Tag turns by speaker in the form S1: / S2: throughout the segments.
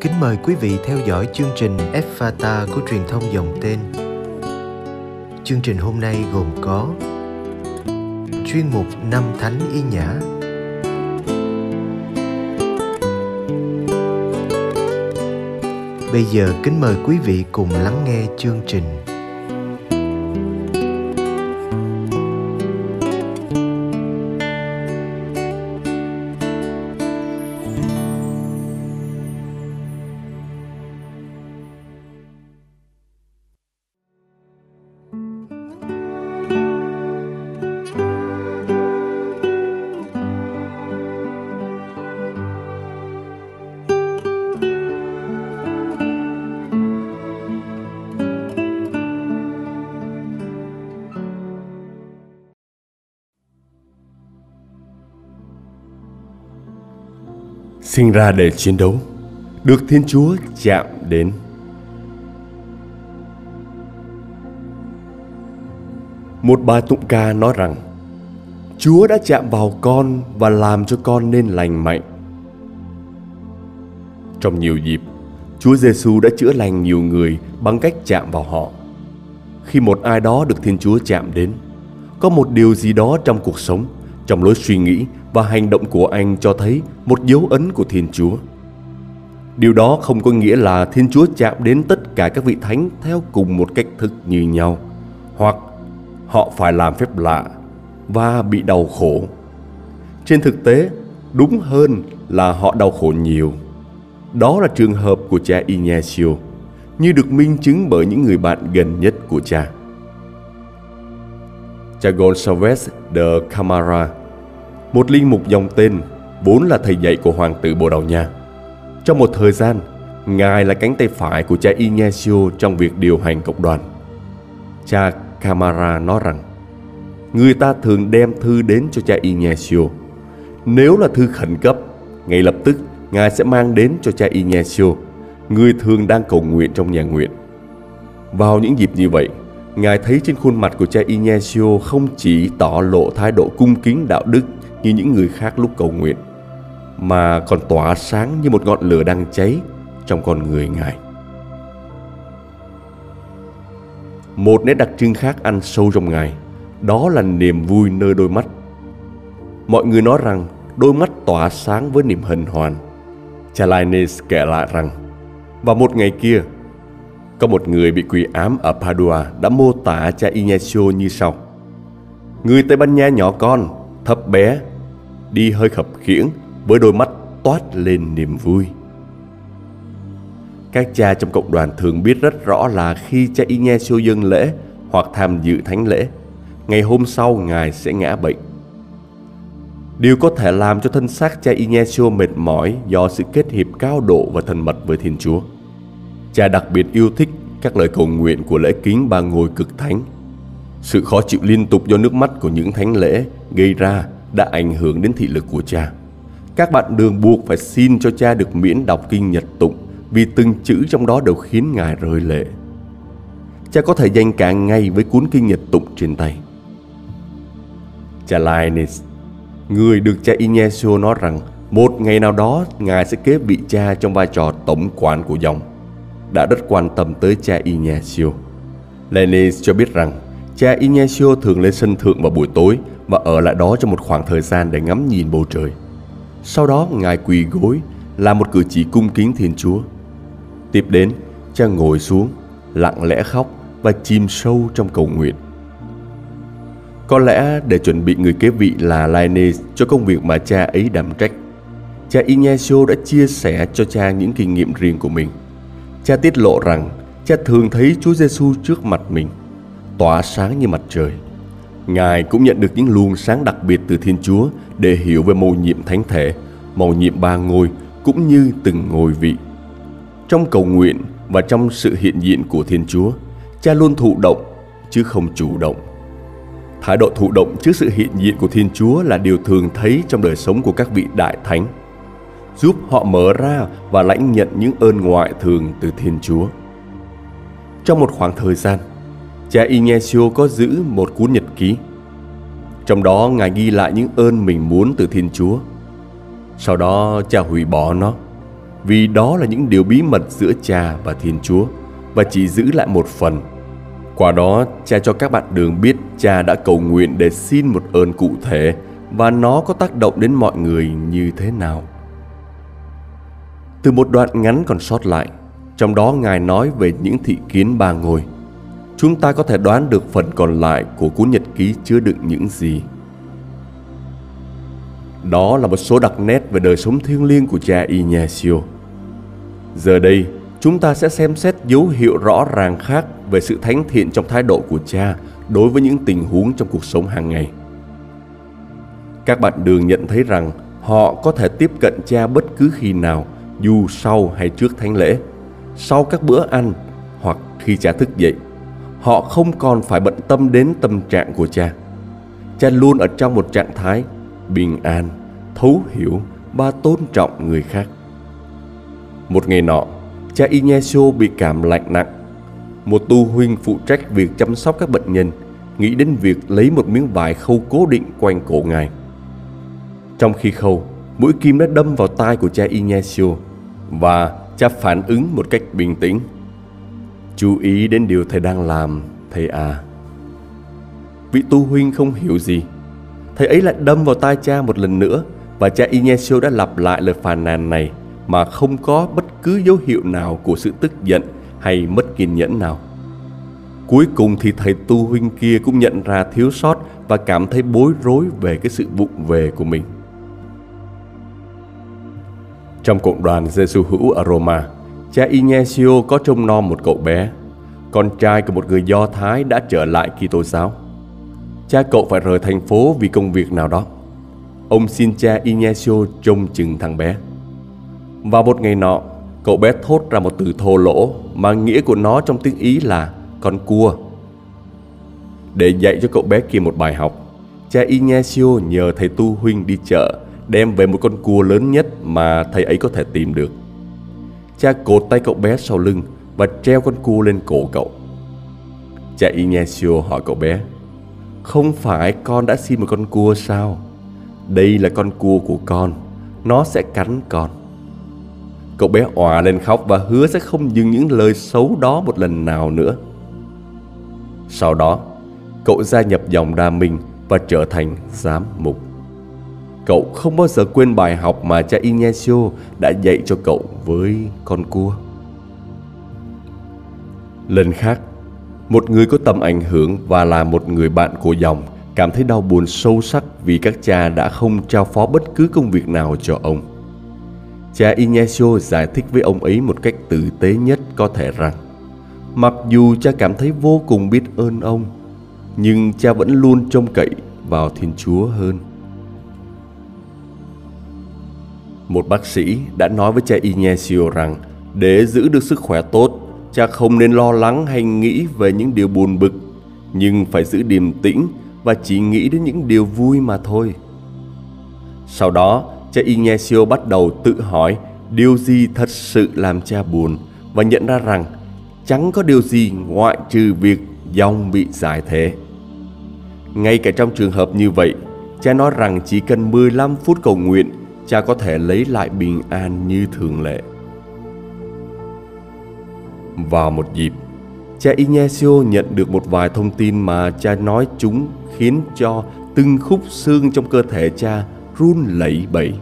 S1: Kính mời quý vị theo dõi chương trình Fata của truyền thông dòng tên. Chương trình hôm nay gồm có chuyên mục Năm Thánh Y Nhã Bây giờ kính mời quý vị cùng lắng nghe chương trình.
S2: Sinh ra để chiến đấu, được thiên chúa chạm đến. Một bài tụng ca nói rằng, chúa đã chạm vào con và làm cho con nên lành mạnh. Trong nhiều dịp, chúa giêsu đã chữa lành nhiều người bằng cách chạm vào họ. Khi một ai đó được thiên chúa chạm đến, có một điều gì đó trong cuộc sống, trong lối suy nghĩ và hành động của anh cho thấy một dấu ấn của Thiên Chúa. Điều đó không có nghĩa là Thiên Chúa chạm đến tất cả các vị thánh theo cùng một cách thức như nhau, hoặc họ phải làm phép lạ và bị đau khổ. Trên thực tế, đúng hơn là họ đau khổ nhiều. Đó là trường hợp của cha Ignacio, như được minh chứng bởi những người bạn gần nhất của cha. Cha Gonçalves de Camara một linh mục dòng tên vốn là thầy dạy của hoàng tử Bồ Đào Nha. Trong một thời gian, Ngài là cánh tay phải của cha Ignacio trong việc điều hành cộng đoàn. Cha Camara nói rằng, người ta thường đem thư đến cho cha Ignacio. Nếu là thư khẩn cấp, ngay lập tức Ngài sẽ mang đến cho cha Ignacio, người thường đang cầu nguyện trong nhà nguyện. Vào những dịp như vậy, Ngài thấy trên khuôn mặt của cha Ignacio không chỉ tỏ lộ thái độ cung kính đạo đức như những người khác lúc cầu nguyện mà còn tỏa sáng như một ngọn lửa đang cháy trong con người ngài. Một nét đặc trưng khác ăn sâu trong ngài đó là niềm vui nơi đôi mắt. Mọi người nói rằng đôi mắt tỏa sáng với niềm hân hoan. Chalines kể lại rằng vào một ngày kia có một người bị quỷ ám ở Padua đã mô tả cha Ignacio như sau. Người Tây Ban Nha nhỏ con, thấp bé đi hơi khập khiễng với đôi mắt toát lên niềm vui. Các cha trong cộng đoàn thường biết rất rõ là khi cha Ignacio dân lễ hoặc tham dự thánh lễ, ngày hôm sau Ngài sẽ ngã bệnh. Điều có thể làm cho thân xác cha Ignacio mệt mỏi do sự kết hiệp cao độ và thân mật với Thiên Chúa. Cha đặc biệt yêu thích các lời cầu nguyện của lễ kính ba ngôi cực thánh. Sự khó chịu liên tục do nước mắt của những thánh lễ gây ra đã ảnh hưởng đến thị lực của cha. Các bạn đường buộc phải xin cho cha được miễn đọc kinh nhật tụng vì từng chữ trong đó đều khiến ngài rơi lệ. Cha có thể dành cả ngày với cuốn kinh nhật tụng trên tay. Cha Linus, người được cha Ignacio nói rằng một ngày nào đó ngài sẽ kế vị cha trong vai trò tổng quản của dòng, đã rất quan tâm tới cha Ignacio. Linus cho biết rằng cha Ignacio thường lên sân thượng vào buổi tối và ở lại đó trong một khoảng thời gian để ngắm nhìn bầu trời. Sau đó Ngài quỳ gối làm một cử chỉ cung kính Thiên Chúa. Tiếp đến, cha ngồi xuống, lặng lẽ khóc và chìm sâu trong cầu nguyện. Có lẽ để chuẩn bị người kế vị là Lainez cho công việc mà cha ấy đảm trách, cha Ignacio đã chia sẻ cho cha những kinh nghiệm riêng của mình. Cha tiết lộ rằng cha thường thấy Chúa Giêsu trước mặt mình, tỏa sáng như mặt trời – Ngài cũng nhận được những luồng sáng đặc biệt từ Thiên Chúa để hiểu về mầu nhiệm thánh thể, mầu nhiệm ba ngôi cũng như từng ngôi vị. Trong cầu nguyện và trong sự hiện diện của Thiên Chúa, cha luôn thụ động chứ không chủ động. Thái độ thụ động trước sự hiện diện của Thiên Chúa là điều thường thấy trong đời sống của các vị đại thánh, giúp họ mở ra và lãnh nhận những ơn ngoại thường từ Thiên Chúa. Trong một khoảng thời gian, cha Ignacio có giữ một cuốn nhật ký. Trong đó Ngài ghi lại những ơn mình muốn từ Thiên Chúa. Sau đó cha hủy bỏ nó. vì đó là những điều bí mật giữa cha và Thiên Chúa và chỉ giữ lại một phần. Qua đó, cha cho các bạn đường biết cha đã cầu nguyện để xin một ơn cụ thể và nó có tác động đến mọi người như thế nào. Từ một đoạn ngắn còn sót lại, trong đó Ngài nói về những thị kiến ba ngôi. Chúng ta có thể đoán được phần còn lại của cuốn nhật ký chứa đựng những gì. Đó là một số đặc nét về đời sống thiêng liêng của cha Ignacio. Giờ đây, chúng ta sẽ xem xét dấu hiệu rõ ràng khác về sự thánh thiện trong thái độ của cha đối với những tình huống trong cuộc sống hàng ngày. Các bạn đường nhận thấy rằng họ có thể tiếp cận cha bất cứ khi nào, dù sau hay trước thánh lễ, sau các bữa ăn hoặc khi cha thức dậy. Họ không còn phải bận tâm đến tâm trạng của cha. Cha luôn ở trong một trạng thái bình an, thấu hiểu và tôn trọng người khác. Một ngày nọ, cha Ignacio bị cảm lạnh nặng. Một tu huynh phụ trách việc chăm sóc các bệnh nhân nghĩ đến việc lấy một miếng vải khâu cố định quanh cổ ngài. Trong khi khâu, mũi kim đã đâm vào tai của cha Ignacio và cha phản ứng một cách bình tĩnh. Chú ý đến điều thầy đang làm, thầy à. Vị tu huynh không hiểu gì. Thầy ấy lại đâm vào tai cha một lần nữa và cha Ignacio đã lặp lại lời phàn nàn này mà không có bất cứ dấu hiệu nào của sự tức giận hay mất kiên nhẫn nào. Cuối cùng thì thầy tu huynh kia cũng nhận ra thiếu sót và cảm thấy bối rối về cái sự vụng về của mình. Trong cộng đoàn Giêsu hữu ở Roma, cha Ignacio có trông nom một cậu bé, con trai của một người Do Thái đã trở lại Kitô giáo. Cha cậu phải rời thành phố vì công việc nào đó. Ông xin cha Ignacio trông chừng thằng bé. Và một ngày nọ, cậu bé thốt ra một từ thô lỗ mà nghĩa của nó trong tiếng Ý là con cua. Để dạy cho cậu bé kia một bài học, cha Ignacio nhờ thầy tu huynh đi chợ đem về một con cua lớn nhất mà thầy ấy có thể tìm được. Cha cột tay cậu bé sau lưng và treo con cua lên cổ cậu. Cha Ignacio hỏi cậu bé, không phải con đã xin một con cua sao? Đây là con cua của con, nó sẽ cắn con. Cậu bé òa lên khóc và hứa sẽ không dừng những lời xấu đó một lần nào nữa. Sau đó, cậu gia nhập dòng đa minh và trở thành giám mục. Cậu không bao giờ quên bài học mà cha Ignacio đã dạy cho cậu với con cua. Lần khác, một người có tầm ảnh hưởng và là một người bạn của dòng cảm thấy đau buồn sâu sắc vì các cha đã không trao phó bất cứ công việc nào cho ông. Cha Ignacio giải thích với ông ấy một cách tử tế nhất có thể rằng Mặc dù cha cảm thấy vô cùng biết ơn ông Nhưng cha vẫn luôn trông cậy vào Thiên Chúa hơn Một bác sĩ đã nói với cha Ignacio rằng Để giữ được sức khỏe tốt Cha không nên lo lắng hay nghĩ về những điều buồn bực Nhưng phải giữ điềm tĩnh Và chỉ nghĩ đến những điều vui mà thôi Sau đó cha Ignacio bắt đầu tự hỏi điều gì thật sự làm cha buồn và nhận ra rằng chẳng có điều gì ngoại trừ việc dòng bị giải thể. Ngay cả trong trường hợp như vậy, cha nói rằng chỉ cần 15 phút cầu nguyện, cha có thể lấy lại bình an như thường lệ. Vào một dịp, cha Ignacio nhận được một vài thông tin mà cha nói chúng khiến cho từng khúc xương trong cơ thể cha run lẩy bẩy.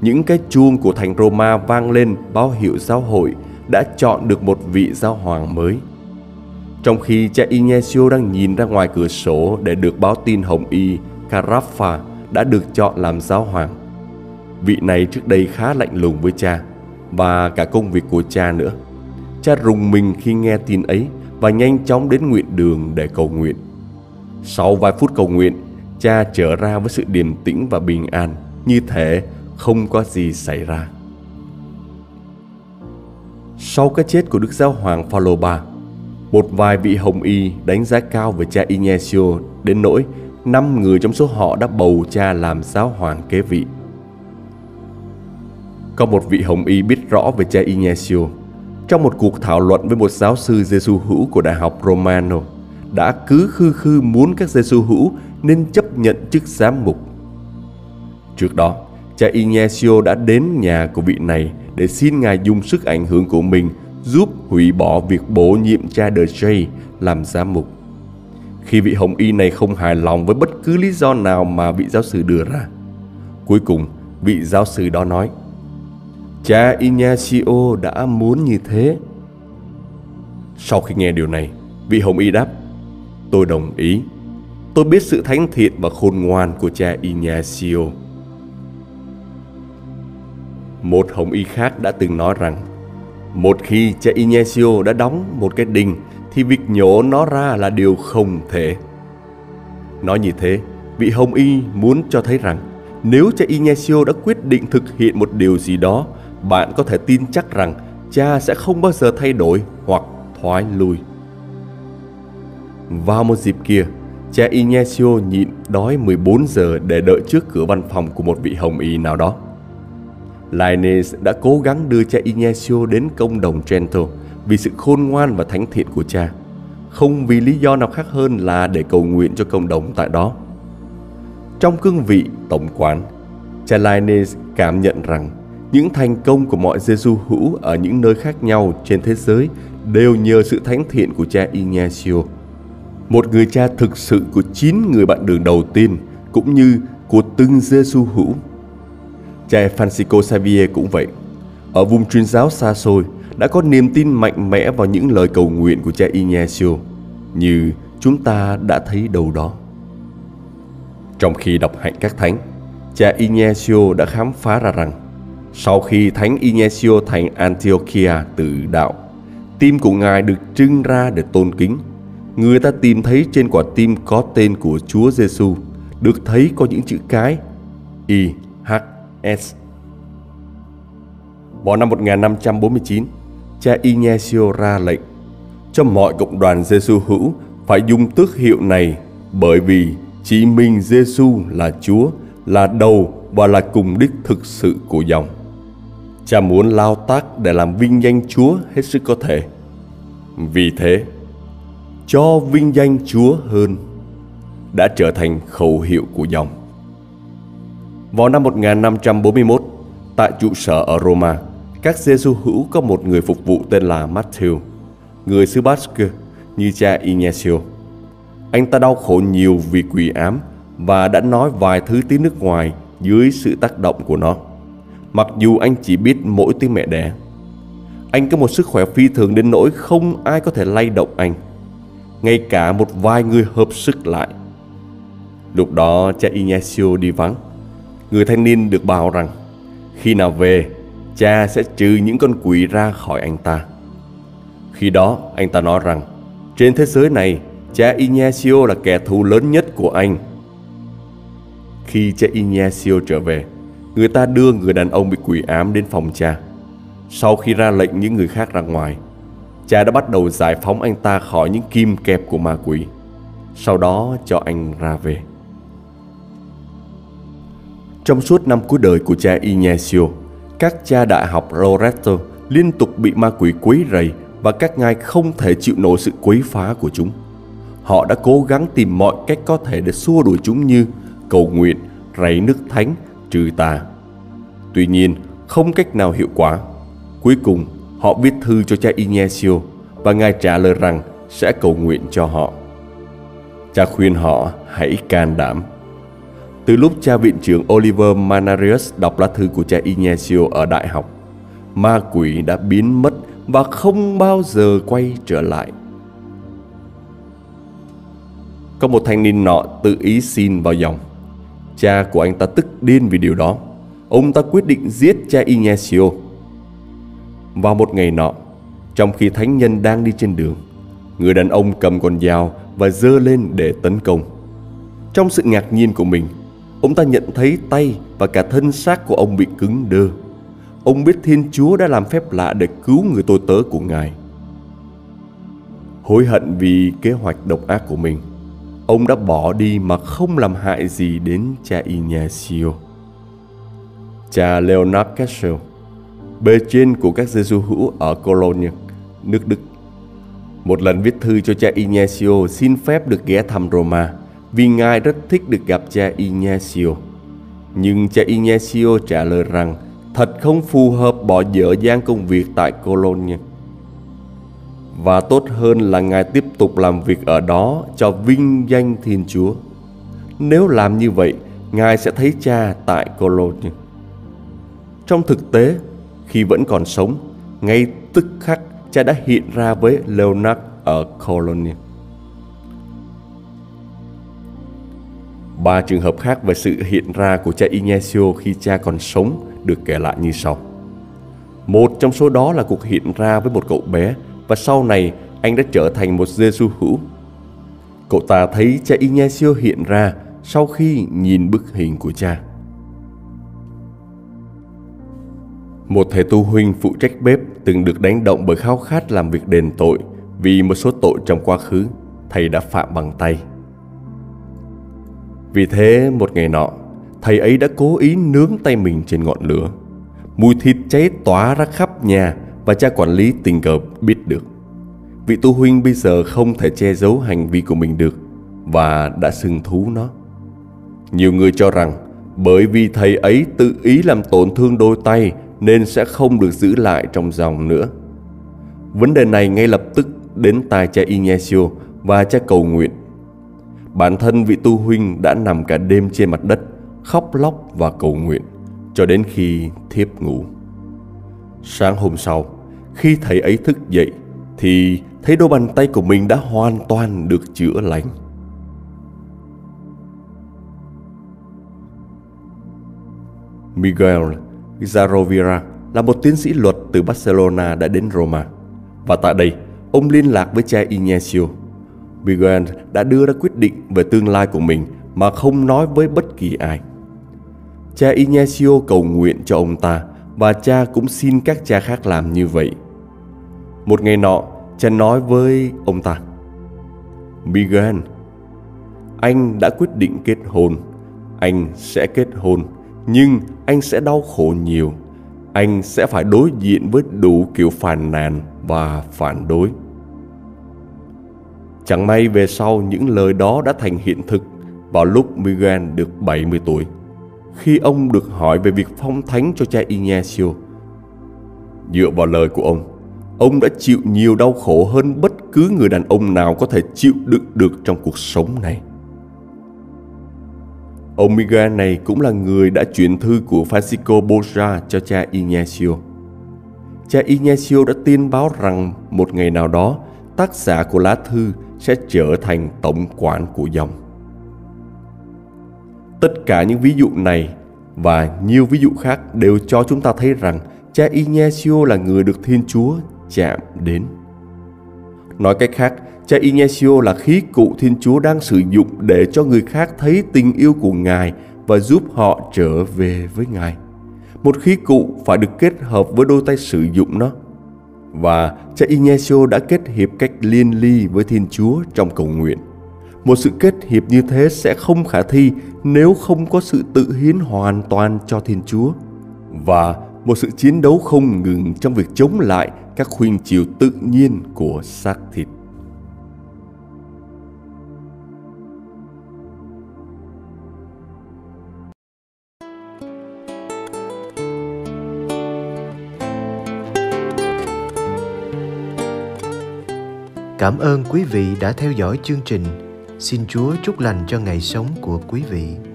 S2: Những cái chuông của thành Roma vang lên báo hiệu giáo hội đã chọn được một vị giáo hoàng mới. Trong khi cha Ignacio đang nhìn ra ngoài cửa sổ để được báo tin Hồng Y Carafa đã được chọn làm giáo hoàng. Vị này trước đây khá lạnh lùng với cha và cả công việc của cha nữa. Cha rùng mình khi nghe tin ấy và nhanh chóng đến nguyện đường để cầu nguyện. Sau vài phút cầu nguyện, cha trở ra với sự điềm tĩnh và bình an, như thể không có gì xảy ra. Sau cái chết của Đức Giáo Hoàng Phaolô III, một vài vị hồng y đánh giá cao về cha Ignacio đến nỗi năm người trong số họ đã bầu cha làm giáo hoàng kế vị. Có một vị hồng y biết rõ về cha Ignacio trong một cuộc thảo luận với một giáo sư Giêsu hữu của Đại học Romano đã cứ khư khư muốn các Giêsu hữu nên chấp nhận chức giám mục. Trước đó, cha Ignacio đã đến nhà của vị này để xin Ngài dùng sức ảnh hưởng của mình giúp hủy bỏ việc bổ nhiệm cha De Jay làm giám mục. Khi vị hồng y này không hài lòng với bất cứ lý do nào mà vị giáo sư đưa ra. Cuối cùng, vị giáo sư đó nói Cha Ignacio đã muốn như thế. Sau khi nghe điều này, vị hồng y đáp Tôi đồng ý. Tôi biết sự thánh thiện và khôn ngoan của cha Ignacio. Một hồng y khác đã từng nói rằng một khi cha Ignacio đã đóng một cái đinh thì việc nhổ nó ra là điều không thể. Nói như thế, vị hồng y muốn cho thấy rằng nếu cha Ignacio đã quyết định thực hiện một điều gì đó, bạn có thể tin chắc rằng cha sẽ không bao giờ thay đổi hoặc thoái lui. Vào một dịp kia, cha Ignacio nhịn đói 14 giờ để đợi trước cửa văn phòng của một vị hồng y nào đó. Lainez đã cố gắng đưa cha Ignacio đến công đồng Trento vì sự khôn ngoan và thánh thiện của cha, không vì lý do nào khác hơn là để cầu nguyện cho công đồng tại đó. Trong cương vị tổng quán, cha Lainez cảm nhận rằng những thành công của mọi Giêsu hữu ở những nơi khác nhau trên thế giới đều nhờ sự thánh thiện của cha Ignacio. Một người cha thực sự của chín người bạn đường đầu tiên cũng như của từng Giêsu hữu Cha Francisco Xavier cũng vậy. Ở vùng truyền giáo xa xôi, đã có niềm tin mạnh mẽ vào những lời cầu nguyện của cha Ignacio, như chúng ta đã thấy đâu đó. Trong khi đọc hạnh các thánh, cha Ignacio đã khám phá ra rằng sau khi thánh Ignacio thành Antiochia tự đạo, tim của ngài được trưng ra để tôn kính. Người ta tìm thấy trên quả tim có tên của Chúa Giêsu, được thấy có những chữ cái I H S. Vào năm 1549, cha Ignacio ra lệnh cho mọi cộng đoàn Giêsu hữu phải dùng tước hiệu này bởi vì chỉ mình Giêsu là Chúa, là đầu và là cùng đích thực sự của dòng. Cha muốn lao tác để làm vinh danh Chúa hết sức có thể. Vì thế, cho vinh danh Chúa hơn đã trở thành khẩu hiệu của dòng. Vào năm 1541, tại trụ sở ở Roma, các Giêsu hữu có một người phục vụ tên là Matthew, người xứ Basque như cha Ignacio. Anh ta đau khổ nhiều vì quỷ ám và đã nói vài thứ tiếng nước ngoài dưới sự tác động của nó. Mặc dù anh chỉ biết mỗi tiếng mẹ đẻ. Anh có một sức khỏe phi thường đến nỗi không ai có thể lay động anh. Ngay cả một vài người hợp sức lại. Lúc đó cha Ignacio đi vắng người thanh niên được bảo rằng khi nào về, cha sẽ trừ những con quỷ ra khỏi anh ta. Khi đó, anh ta nói rằng trên thế giới này, cha Ignacio là kẻ thù lớn nhất của anh. Khi cha Ignacio trở về, người ta đưa người đàn ông bị quỷ ám đến phòng cha. Sau khi ra lệnh những người khác ra ngoài, cha đã bắt đầu giải phóng anh ta khỏi những kim kẹp của ma quỷ. Sau đó cho anh ra về. Trong suốt năm cuối đời của cha Ignacio, các cha đại học Loreto liên tục bị ma quỷ quấy rầy và các ngài không thể chịu nổi sự quấy phá của chúng. Họ đã cố gắng tìm mọi cách có thể để xua đuổi chúng như cầu nguyện, rảy nước thánh, trừ tà. Tuy nhiên, không cách nào hiệu quả. Cuối cùng, họ viết thư cho cha Ignacio và ngài trả lời rằng sẽ cầu nguyện cho họ. Cha khuyên họ hãy can đảm từ lúc cha viện trưởng Oliver Manarius đọc lá thư của cha Ignacio ở đại học, ma quỷ đã biến mất và không bao giờ quay trở lại. Có một thanh niên nọ tự ý xin vào dòng. Cha của anh ta tức điên vì điều đó. Ông ta quyết định giết cha Ignacio. Vào một ngày nọ, trong khi thánh nhân đang đi trên đường, người đàn ông cầm con dao và dơ lên để tấn công. Trong sự ngạc nhiên của mình, Ông ta nhận thấy tay và cả thân xác của ông bị cứng đơ. Ông biết Thiên Chúa đã làm phép lạ để cứu người tôi tớ của Ngài. Hối hận vì kế hoạch độc ác của mình, ông đã bỏ đi mà không làm hại gì đến cha Ignacio. Cha Leonard Cashel, bề trên của các giê hữu ở Cologne, nước Đức. Một lần viết thư cho cha Ignacio xin phép được ghé thăm Roma vì ngài rất thích được gặp cha Ignacio. Nhưng cha Ignacio trả lời rằng Thật không phù hợp bỏ dở dang công việc tại Cologne. Và tốt hơn là Ngài tiếp tục làm việc ở đó cho vinh danh Thiên Chúa. Nếu làm như vậy, Ngài sẽ thấy cha tại Cologne. Trong thực tế, khi vẫn còn sống, ngay tức khắc cha đã hiện ra với Leonard ở Cologne. Ba trường hợp khác về sự hiện ra của cha Ignacio khi cha còn sống được kể lại như sau. Một trong số đó là cuộc hiện ra với một cậu bé và sau này anh đã trở thành một Giêsu hữu. Cậu ta thấy cha Ignacio hiện ra sau khi nhìn bức hình của cha. Một thầy tu huynh phụ trách bếp từng được đánh động bởi khao khát làm việc đền tội vì một số tội trong quá khứ thầy đã phạm bằng tay. Vì thế một ngày nọ, thầy ấy đã cố ý nướng tay mình trên ngọn lửa. Mùi thịt cháy tỏa ra khắp nhà và cha quản lý tình cờ biết được. Vị tu huynh bây giờ không thể che giấu hành vi của mình được và đã xưng thú nó. Nhiều người cho rằng bởi vì thầy ấy tự ý làm tổn thương đôi tay nên sẽ không được giữ lại trong dòng nữa. Vấn đề này ngay lập tức đến tai cha Ignacio và cha cầu nguyện. Bản thân vị tu huynh đã nằm cả đêm trên mặt đất, khóc lóc và cầu nguyện, cho đến khi thiếp ngủ. Sáng hôm sau, khi thầy ấy thức dậy, thì thấy đôi bàn tay của mình đã hoàn toàn được chữa lành. Miguel Zarovira là một tiến sĩ luật từ Barcelona đã đến Roma. Và tại đây, ông liên lạc với cha Ignacio. Miguel đã đưa ra quyết định về tương lai của mình mà không nói với bất kỳ ai. Cha Ignacio cầu nguyện cho ông ta và cha cũng xin các cha khác làm như vậy. Một ngày nọ, cha nói với ông ta Miguel, anh đã quyết định kết hôn. Anh sẽ kết hôn nhưng anh sẽ đau khổ nhiều anh sẽ phải đối diện với đủ kiểu phàn nàn và phản đối chẳng may về sau những lời đó đã thành hiện thực vào lúc Miguel được 70 tuổi khi ông được hỏi về việc phong thánh cho cha Ignacio. Dựa vào lời của ông, ông đã chịu nhiều đau khổ hơn bất cứ người đàn ông nào có thể chịu đựng được trong cuộc sống này. Ông Miguel này cũng là người đã chuyển thư của Francisco Borja cho cha Ignacio. Cha Ignacio đã tiên báo rằng một ngày nào đó, tác giả của lá thư sẽ trở thành tổng quản của dòng. Tất cả những ví dụ này và nhiều ví dụ khác đều cho chúng ta thấy rằng cha Ignacio là người được Thiên Chúa chạm đến. Nói cách khác, Cha Ignacio là khí cụ Thiên Chúa đang sử dụng để cho người khác thấy tình yêu của Ngài và giúp họ trở về với Ngài. Một khí cụ phải được kết hợp với đôi tay sử dụng nó. Và cha Ignacio đã kết hiệp cách liên ly với Thiên Chúa trong cầu nguyện. Một sự kết hiệp như thế sẽ không khả thi nếu không có sự tự hiến hoàn toàn cho Thiên Chúa. Và một sự chiến đấu không ngừng trong việc chống lại các khuynh chiều tự nhiên của xác thịt.
S1: Cảm ơn quý vị đã theo dõi chương trình. Xin Chúa chúc lành cho ngày sống của quý vị.